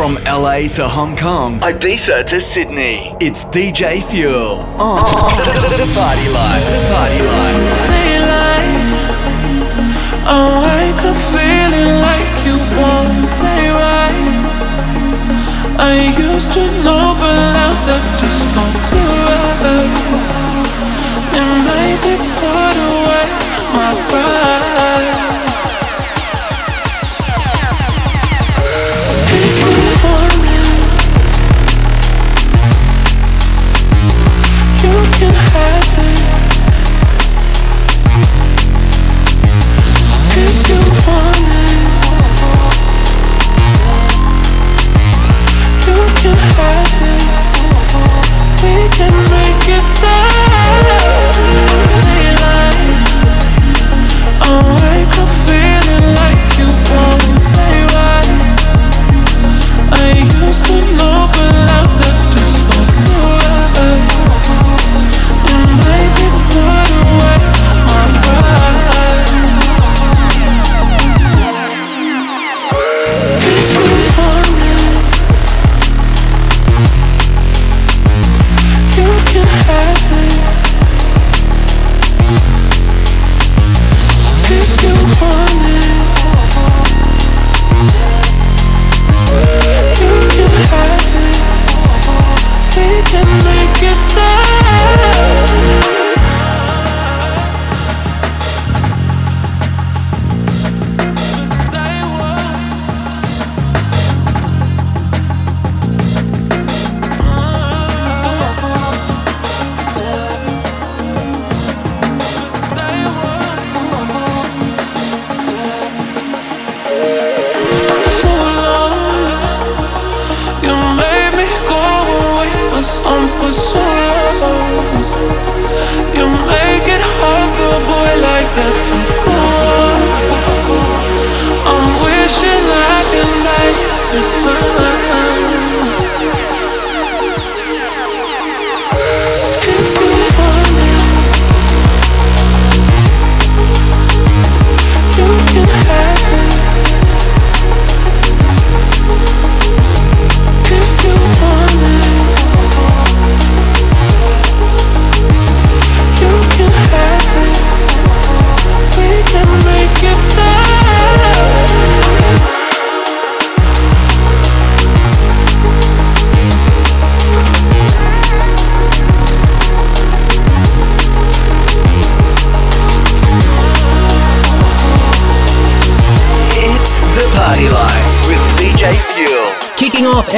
From LA to Hong Kong, Ibiza to Sydney, it's DJ Fuel on the Party Life. The Party Life. Daylight, oh, I wake up feeling like you won't play right. I used to know, but now that this make make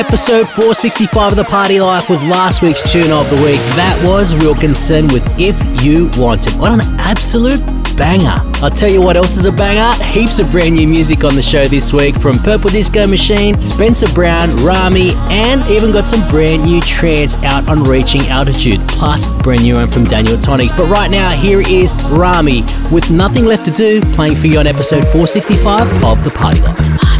episode 465 of The Party Life with last week's tune of the week. That was Wilkinson with If You Want It. What an absolute banger. I'll tell you what else is a banger. Heaps of brand new music on the show this week from Purple Disco Machine, Spencer Brown, Rami, and even got some brand new trance out on Reaching Altitude, plus brand new one from Daniel Tonic. But right now, here is Rami with Nothing Left to Do, playing for you on episode 465 of The Party Life.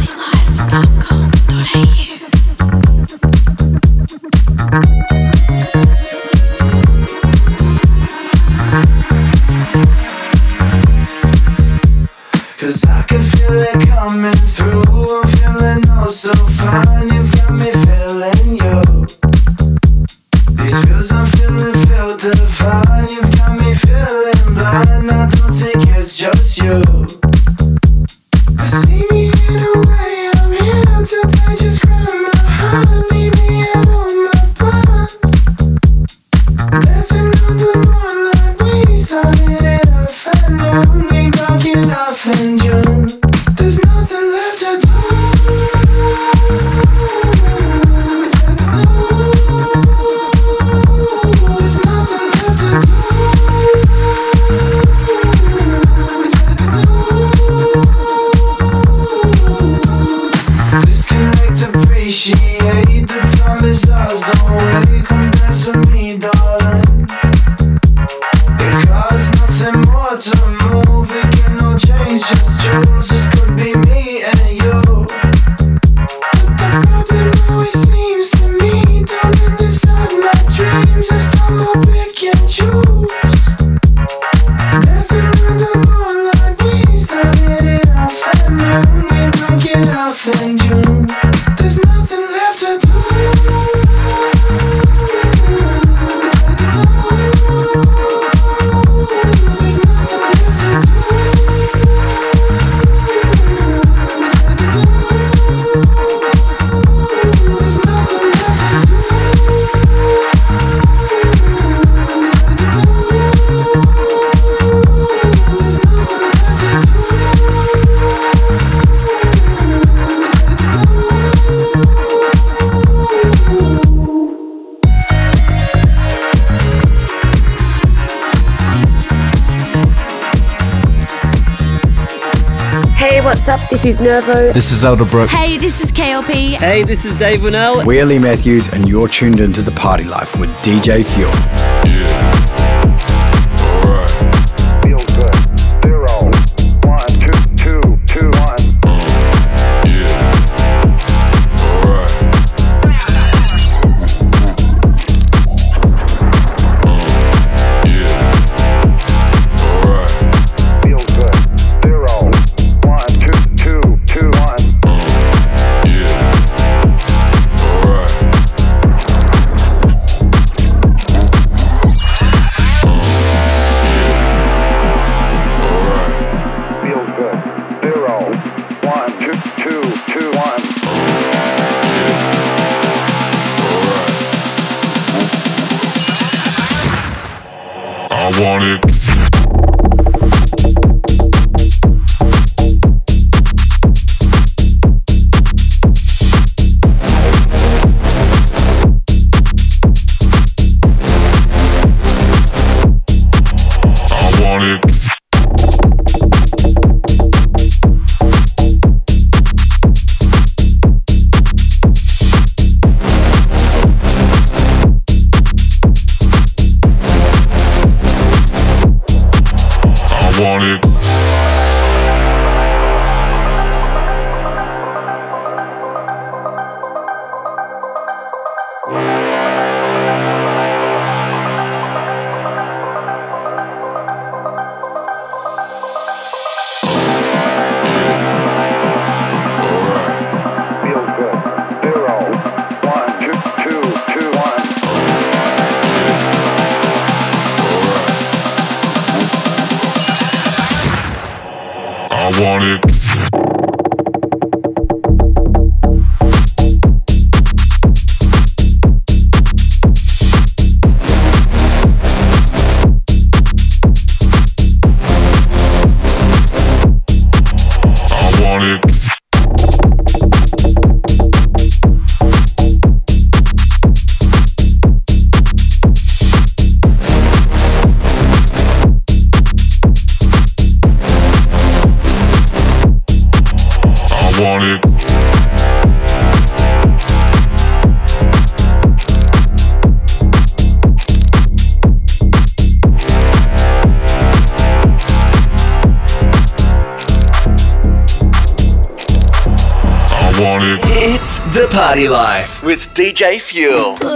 Coming through. I'm feeling oh so fine. It's what's up? This is Nervo. This is Elderbrook. Hey, this is KLP. Hey, this is Dave Winnell. We're Lee Matthews, and you're tuned into The Party Life with DJ Fuel. Yeah. Life with DJ Fuel.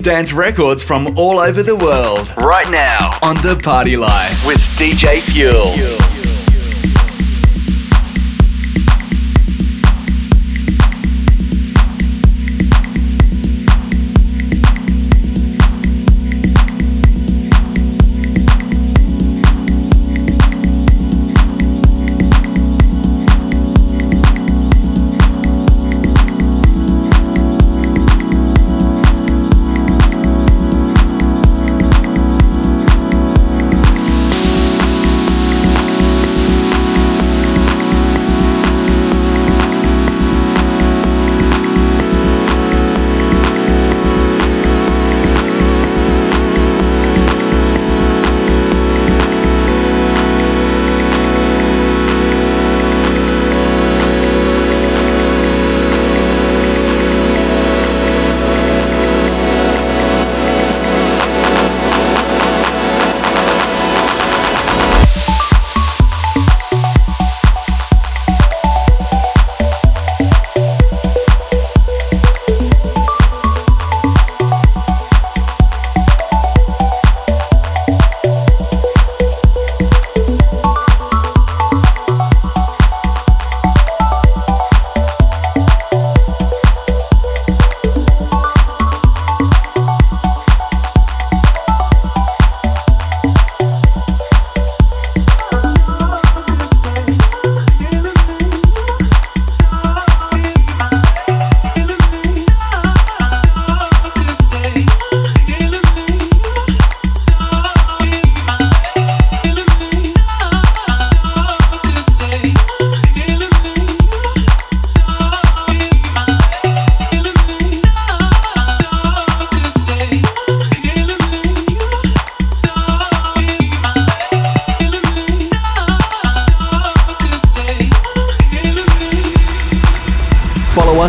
Dance records from all over the world. Right now on The Party Life with DJ Fuel.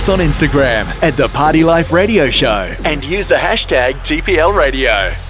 On Instagram at The Party Life Radio Show and use the hashtag TPL Radio.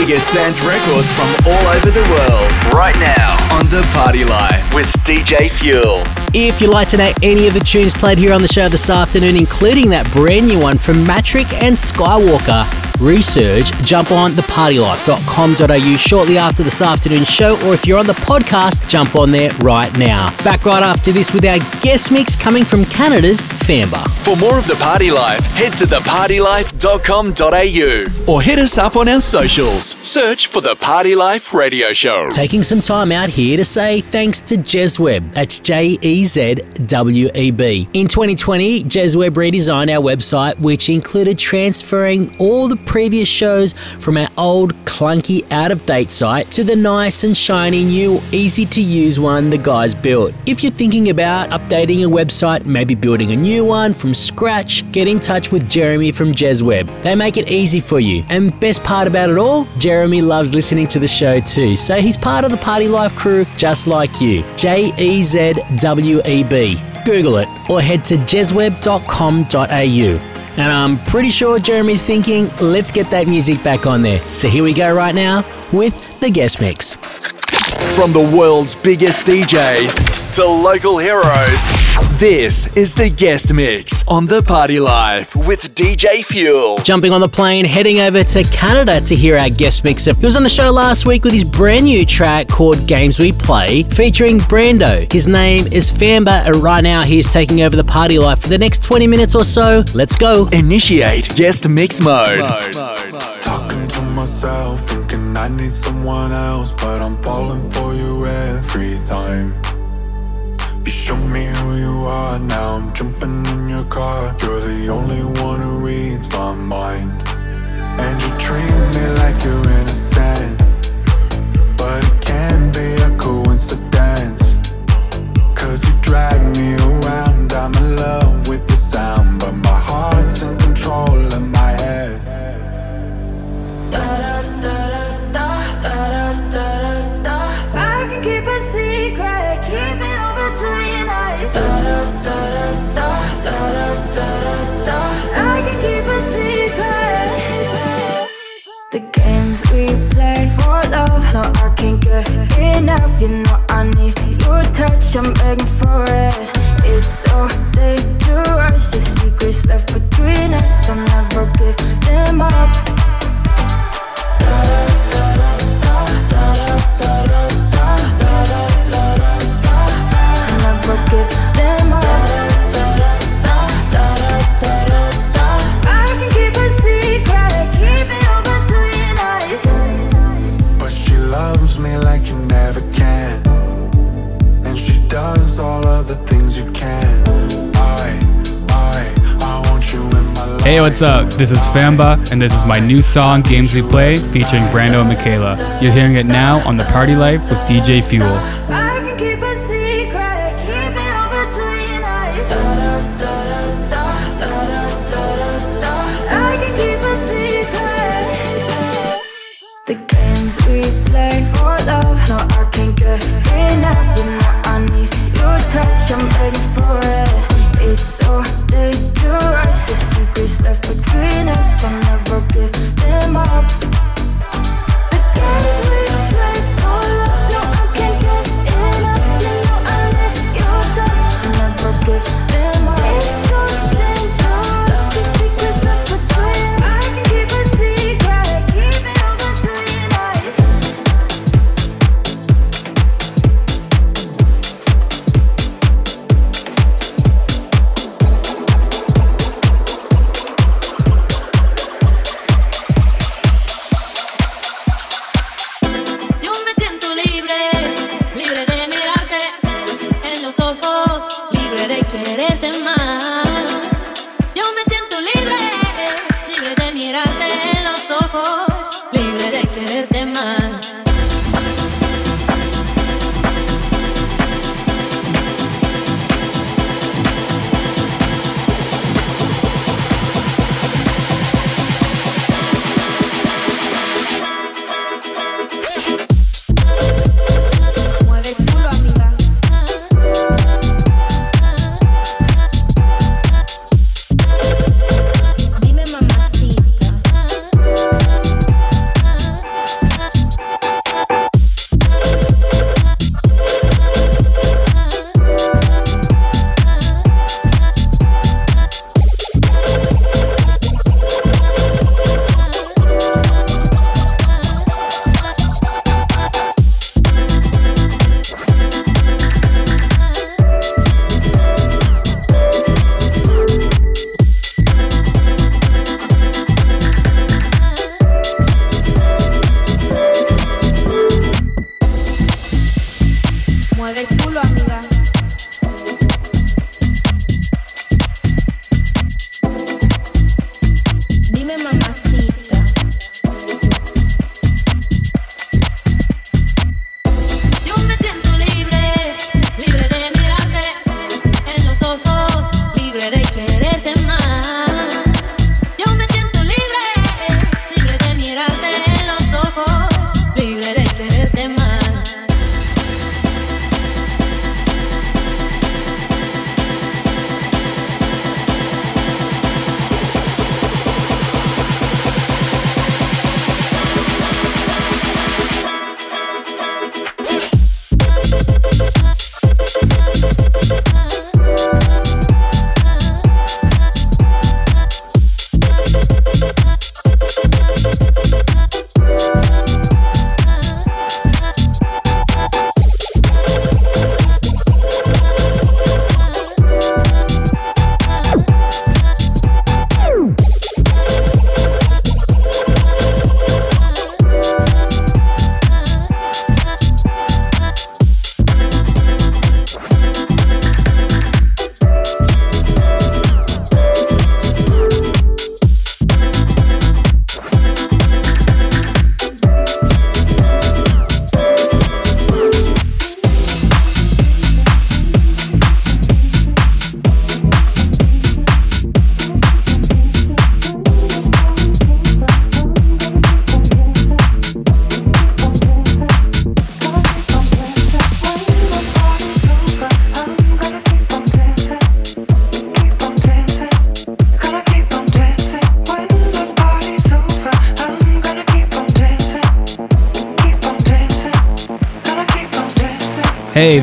Biggest dance records from all over the world. Right now on The Party Life with DJ Fuel. If you'd like to know any of the tunes played here on the show this afternoon, including that brand new one from Matrick and Skywalker, research, jump on thepartylife.com.au shortly after this afternoon's show, or if you're on the podcast, jump on there right now. Back right after this with our guest mix coming from Canada's Famba. For more of The Party Life, head to thepartylife.com.au or hit us up on our socials. Search for The Party Life Radio Show. Taking some time out here to say thanks to Jezweb. That's J E Z W E B. In 2020, Jezweb redesigned our website, which included transferring all the previous shows from our old, clunky, out of date site to the nice and shiny new, easy to use one the guys built. If you're thinking about updating a website, maybe building a new one from scratch, get in touch with Jeremy from Jezweb. They make it easy for you. And best part about it all, Jeremy loves listening to the show too. So he's part of the Party Life crew just like you. J E Z W E B. Google it or head to jezweb.com.au. And I'm pretty sure Jeremy's thinking, let's get that music back on there. So here we go right now with the guest mix. From the world's biggest DJs to local heroes, this is the guest mix on The Party Life with DJ Fuel. Jumping on the plane, heading over to Canada to hear our guest mixer. He was on the show last week with his brand new track called Games We Play, featuring Brando. His name is Famba, and right now he's taking over the party life for the next 20 minutes or so. Let's go. Initiate guest mix mode. Talking to myself, thinking I need someone else, but I'm falling for you every time. You show me who you are, now I'm jumping in your car. You're the only one who reads my mind. And you treat me like you're innocent, but it can't be a coincidence. Cause you drag me around, I'm in love with the sound, but my heart's in control of my head. I no, I can't get enough. You know I need your touch, I'm begging for Hey, what's up? This is Famba, and this is my new song, Games We Play, featuring Brando and Michaela. You're hearing it now on The Party Life with DJ Fuel.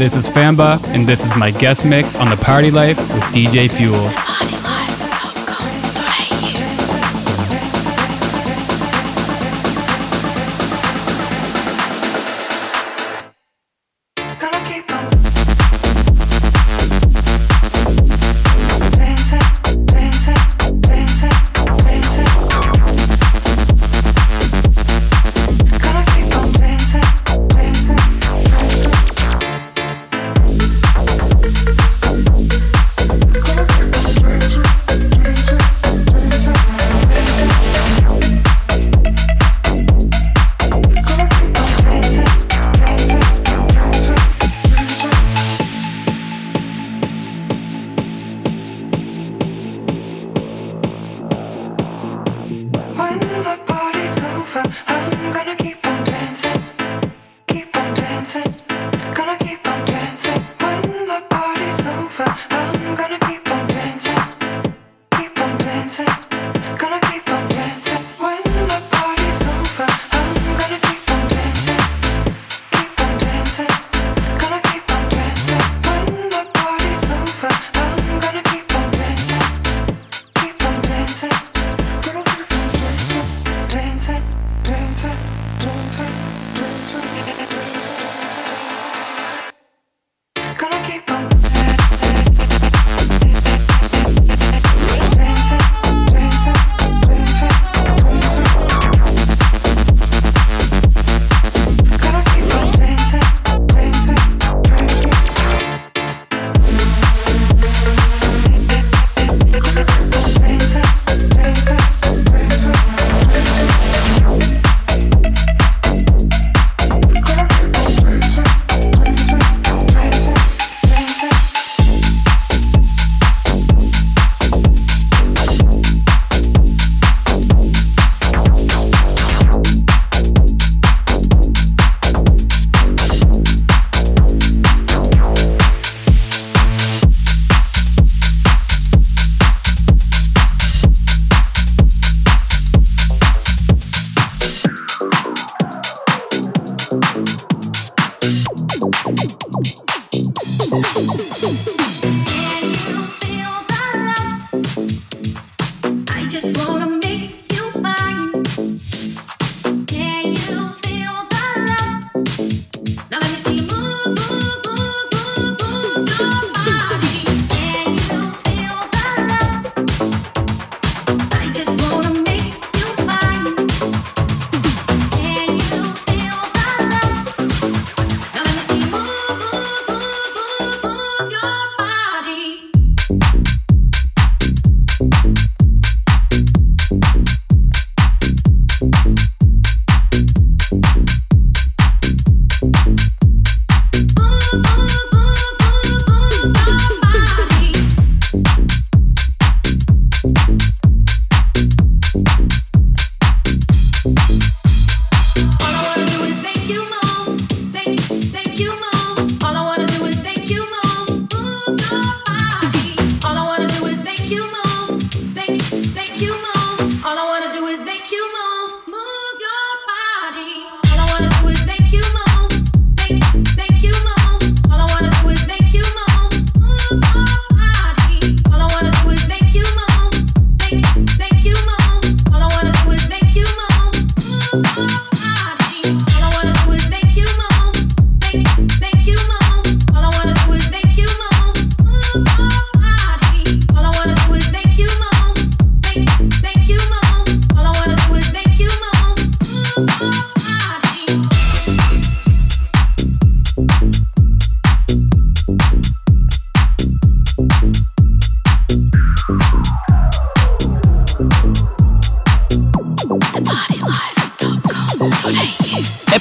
This is Famba, and this is my guest mix on The Party Life with DJ Fuel.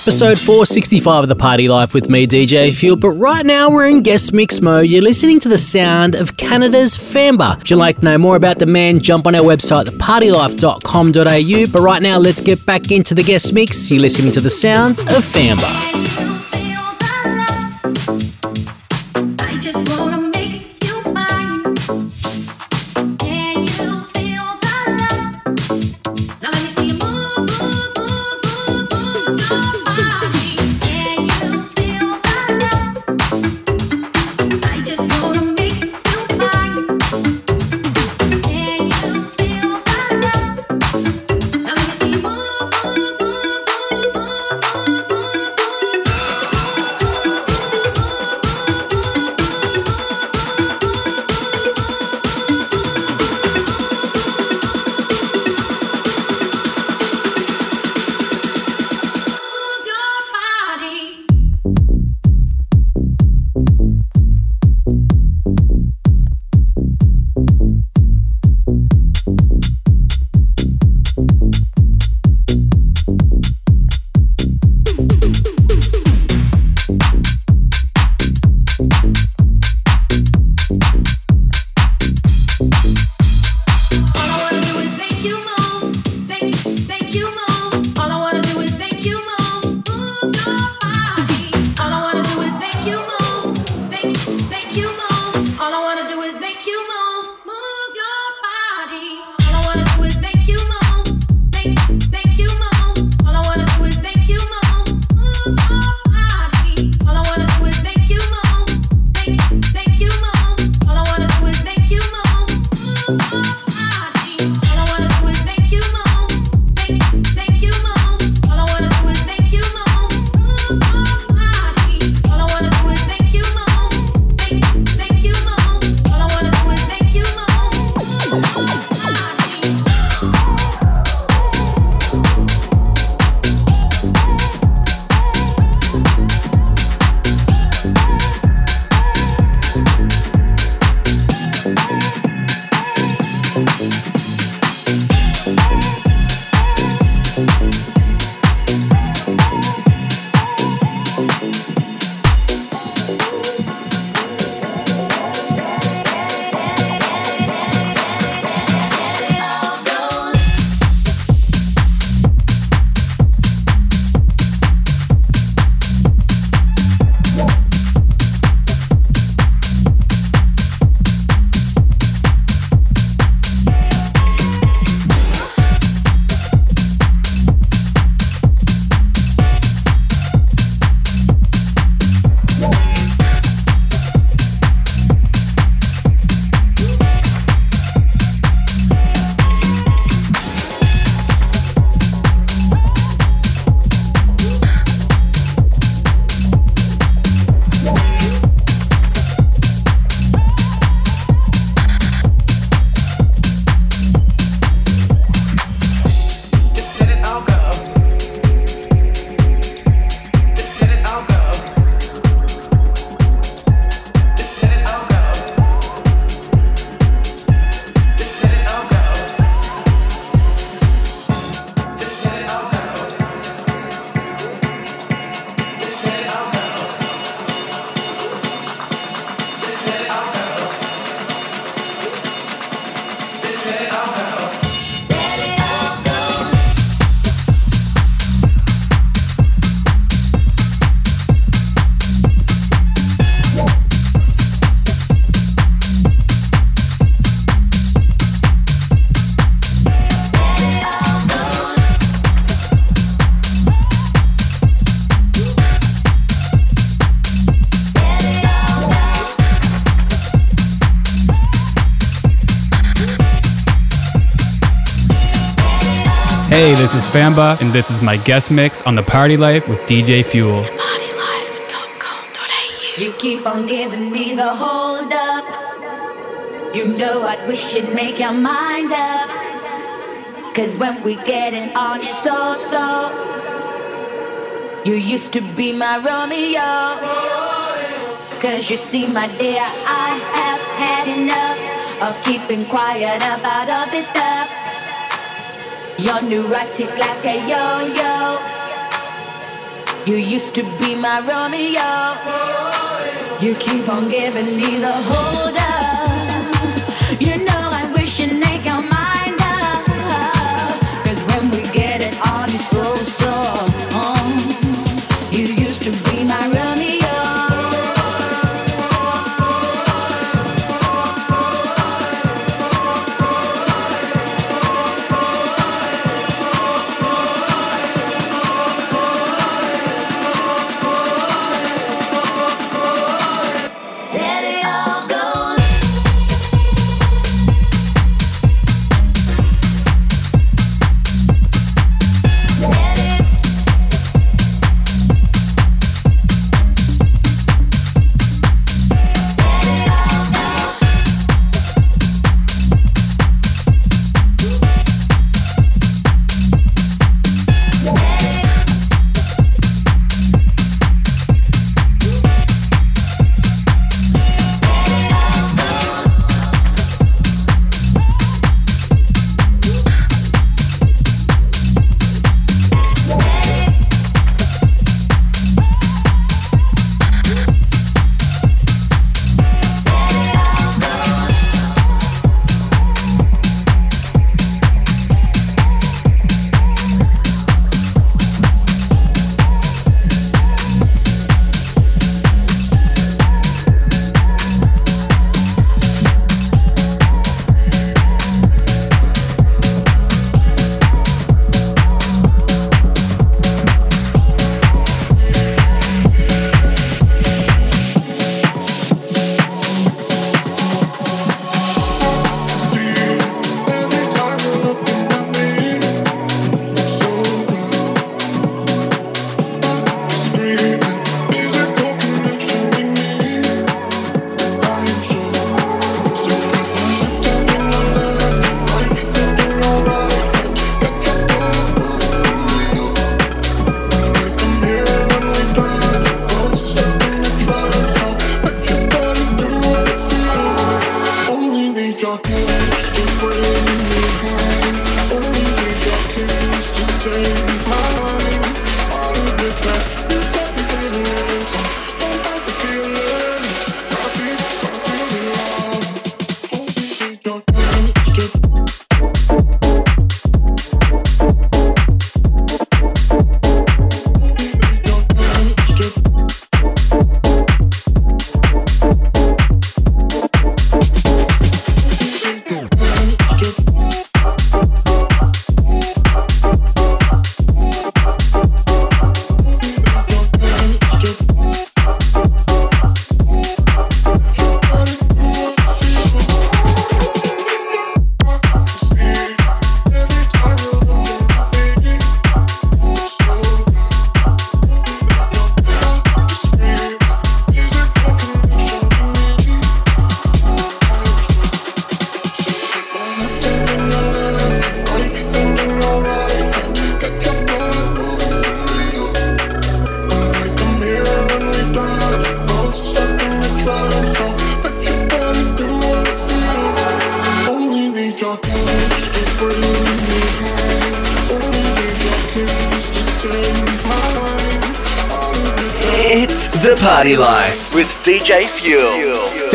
Episode 465 of The Party Life with me, DJ Fuel. But right now we're in guest mix mode. You're listening to the sound of Canada's Famba. If you'd like to know more about the man, jump on our website, thepartylife.com.au. But right now, let's get back into the guest mix. You're listening to the sounds of Famba. Hey, this is Famba, and this is my guest mix on The Party Life with DJ Fuel. You keep on giving me the hold up. You know I wish you'd make your mind up. Cause when we get it on you so so. You used to be my Romeo. Cause you see, my dear, I have had enough of keeping quiet about all this stuff. You're neurotic like a yo yo. You used to be my Romeo. You keep on giving me the hold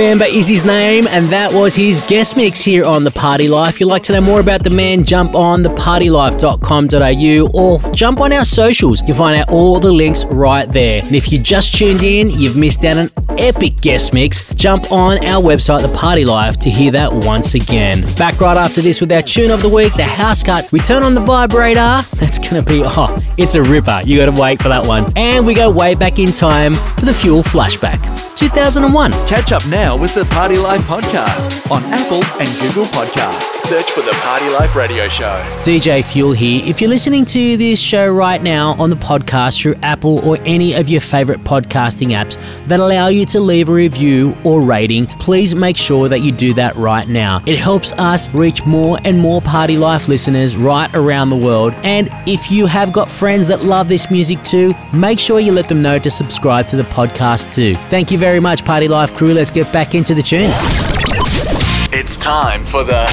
Is his name, and that was his guest mix here on The Party Life. If you'd like to know more about the man, jump on thepartylife.com.au or jump on our socials. You'll find out all the links right there. And if you just tuned in, you've missed out an epic guest mix, jump on our website, The Party Life, to hear that once again. Back right after this with our tune of the week, the house cut. We turn on the vibrator. That's to be, oh, it's a ripper. You got to wait for that one. And we go way back in time for the Fuel flashback. 2001. Catch up now with the Party Life podcast on Apple and Google Podcasts. Search for the Party Life Radio Show. DJ Fuel here. If you're listening to this show right now on the podcast through Apple or any of your favorite podcasting apps that allow you to leave a review or rating, please make sure that you do that right now. It helps us reach more and more Party Life listeners right around the world. And if you have got friends that love this music too, make sure you let them know to subscribe to the podcast too. Thank you very much, Party Life crew. Let's get back into the tunes. It's time for the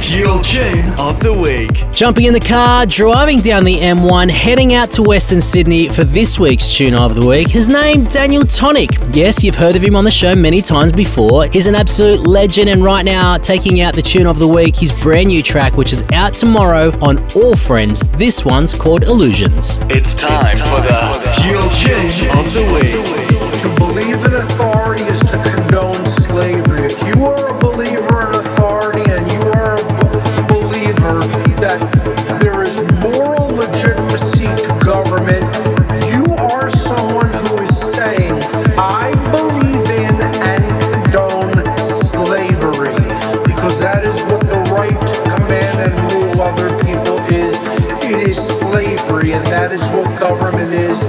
Fuel Tune of the Week. Jumping in the car, driving down the M1, heading out to Western Sydney for this week's Tune of the Week. His name, Daniel Tonic. Yes, you've heard of him on the show many times before. He's an absolute legend, and right now, taking out the Tune of the Week, his brand new track, which is out tomorrow on All Friends. This one's called Illusions. It's time, it's time for the, the Fuel Tune of the Week. To believe in authority is to condone slavery. If you are a believer in authority and you are a believer that there is moral legitimacy to government, you are someone who is saying, I believe in and condone slavery. Because that is what the right to command and rule other people is. It is slavery, and that is what government is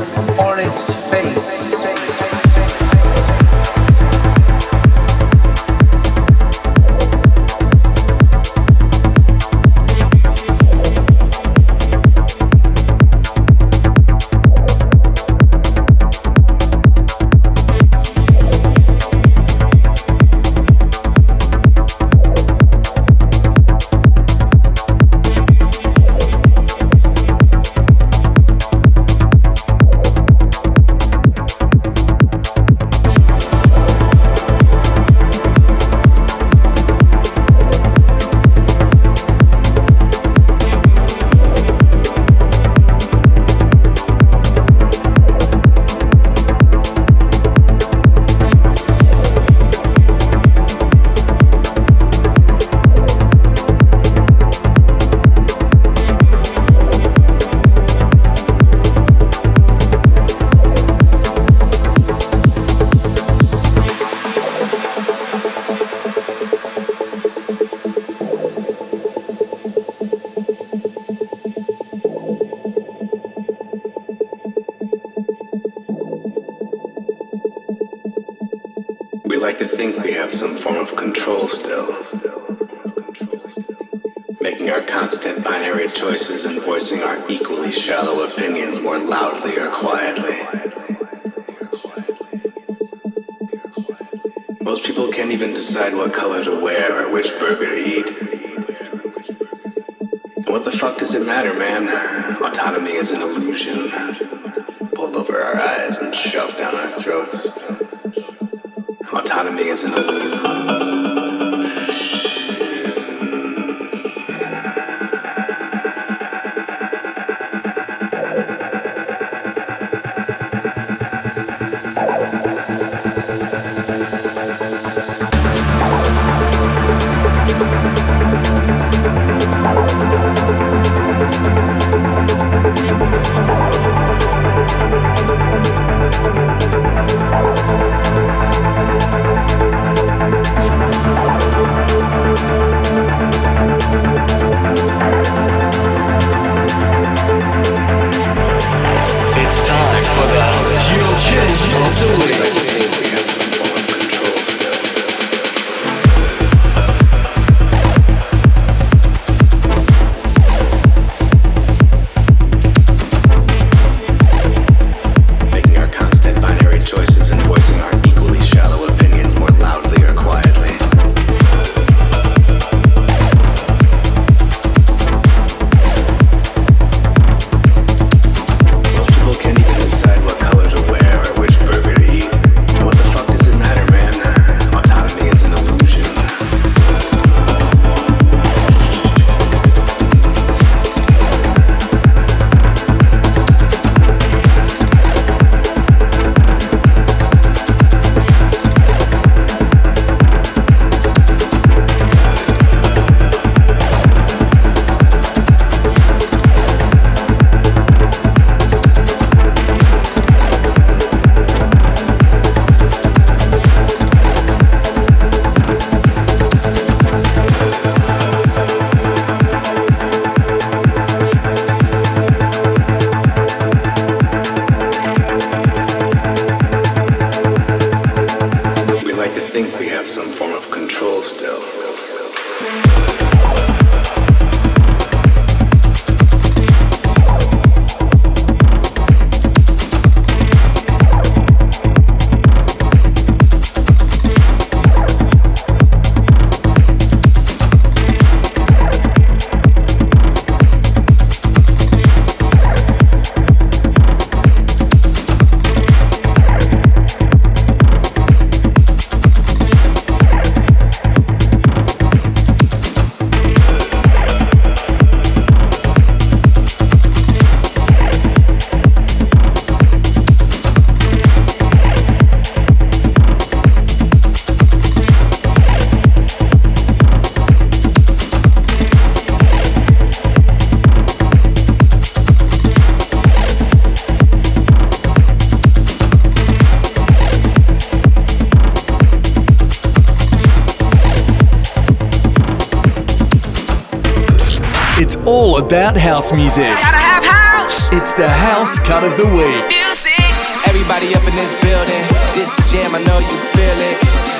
about house music. House. It's the house cut of the week. Music. Everybody up in this building. This jam, I know you feel it.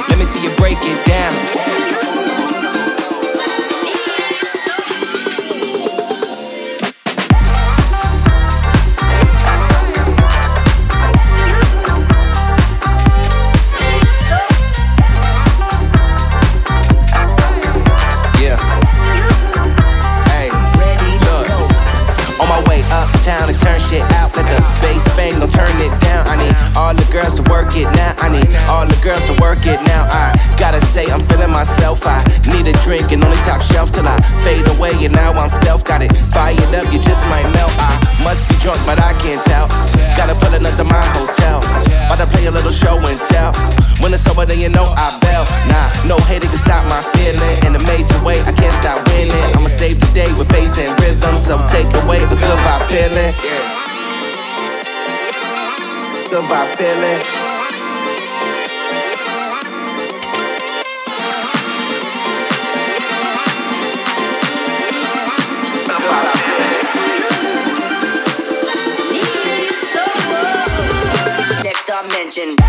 Let me see you break it down. and you know I bail. Nah, no hater can stop my feeling. In a major way, I can't stop winning. I'ma save the day with bass and rhythm, so take away the good vibe feeling. Good vibe feeling. Next dimension.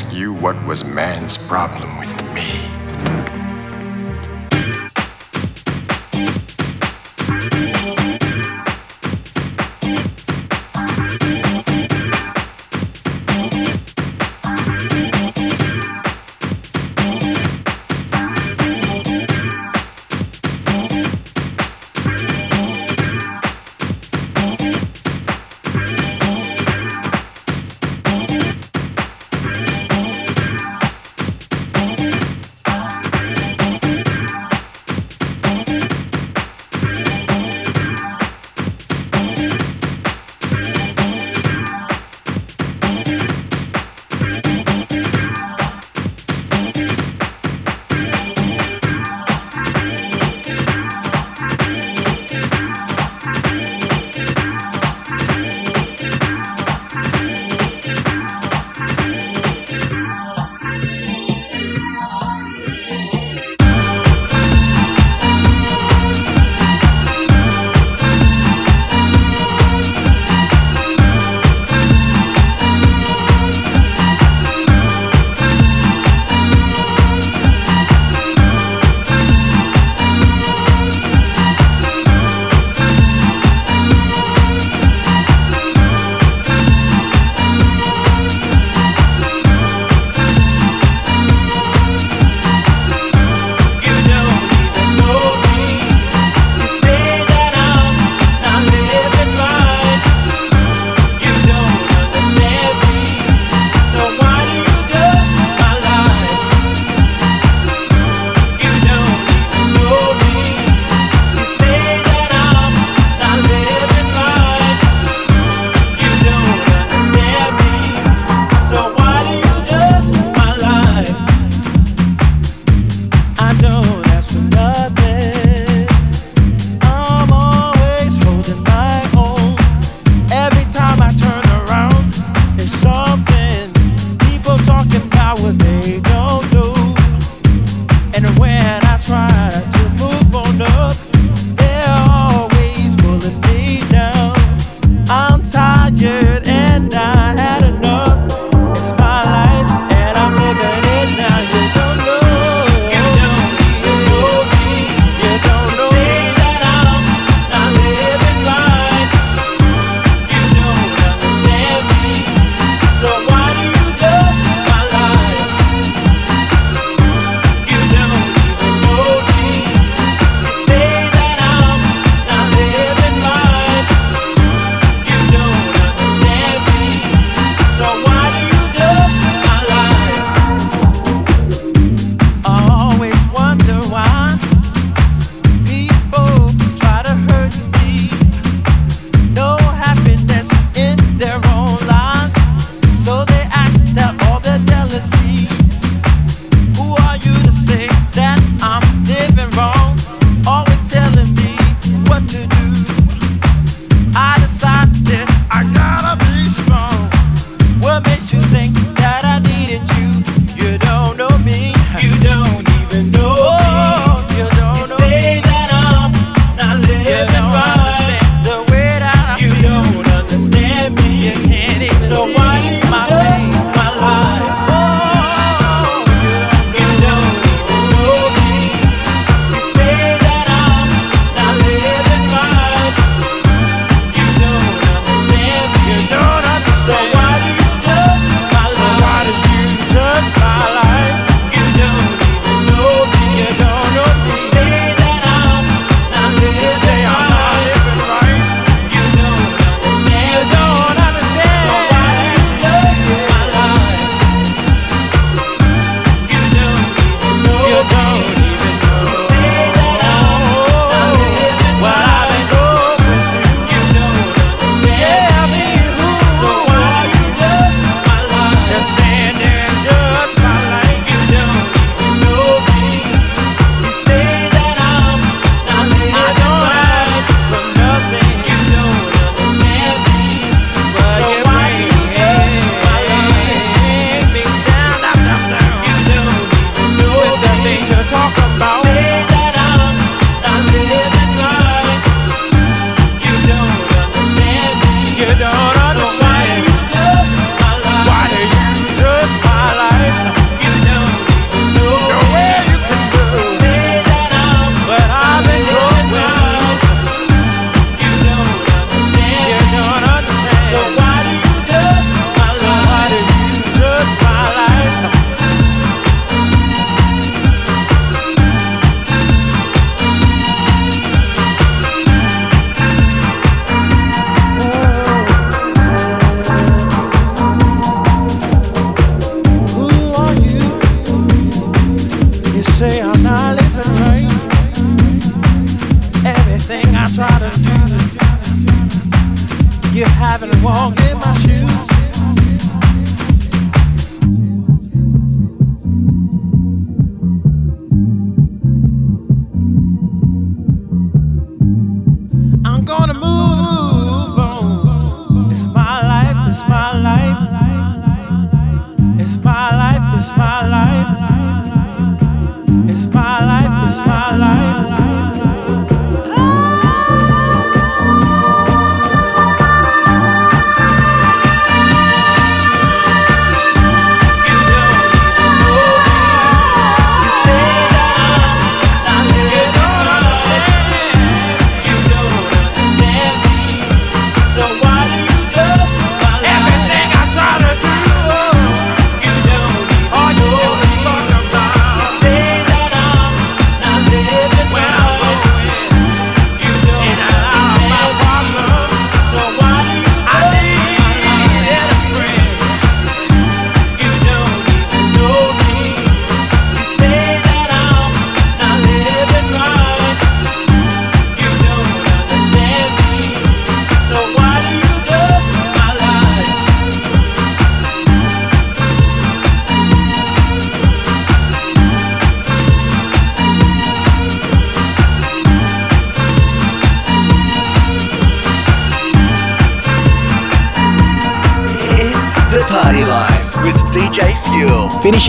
Ask you, what was man's problem with me?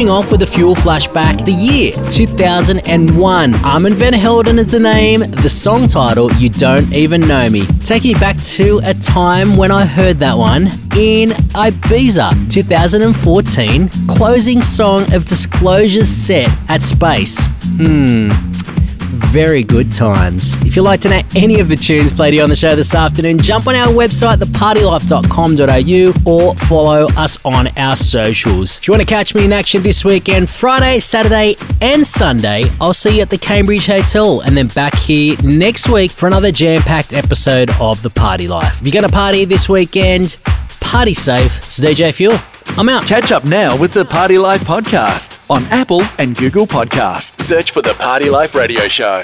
Finishing off with a fuel flashback, the year 2001. Armand van Helden is the name, the song title, You Don't Even Know Me. Taking back to a time when I heard that one in Ibiza 2014, closing song of Disclosure's set at Space. Hmm. Very good times. If you'd like to know any of the tunes played here on the show this afternoon, jump on our website, thepartylife.com.au, or follow us on our socials. If you want to catch me in action this weekend, Friday, Saturday, and Sunday, I'll see you at the Cambridge Hotel, and then back here next week for another jam packed episode of The Party Life. If you're going to party this weekend, party safe. It's DJ Fuel. I'm out. Catch up now with the Party Life podcast on Apple and Google Podcasts. Search for the Party Life Radio Show.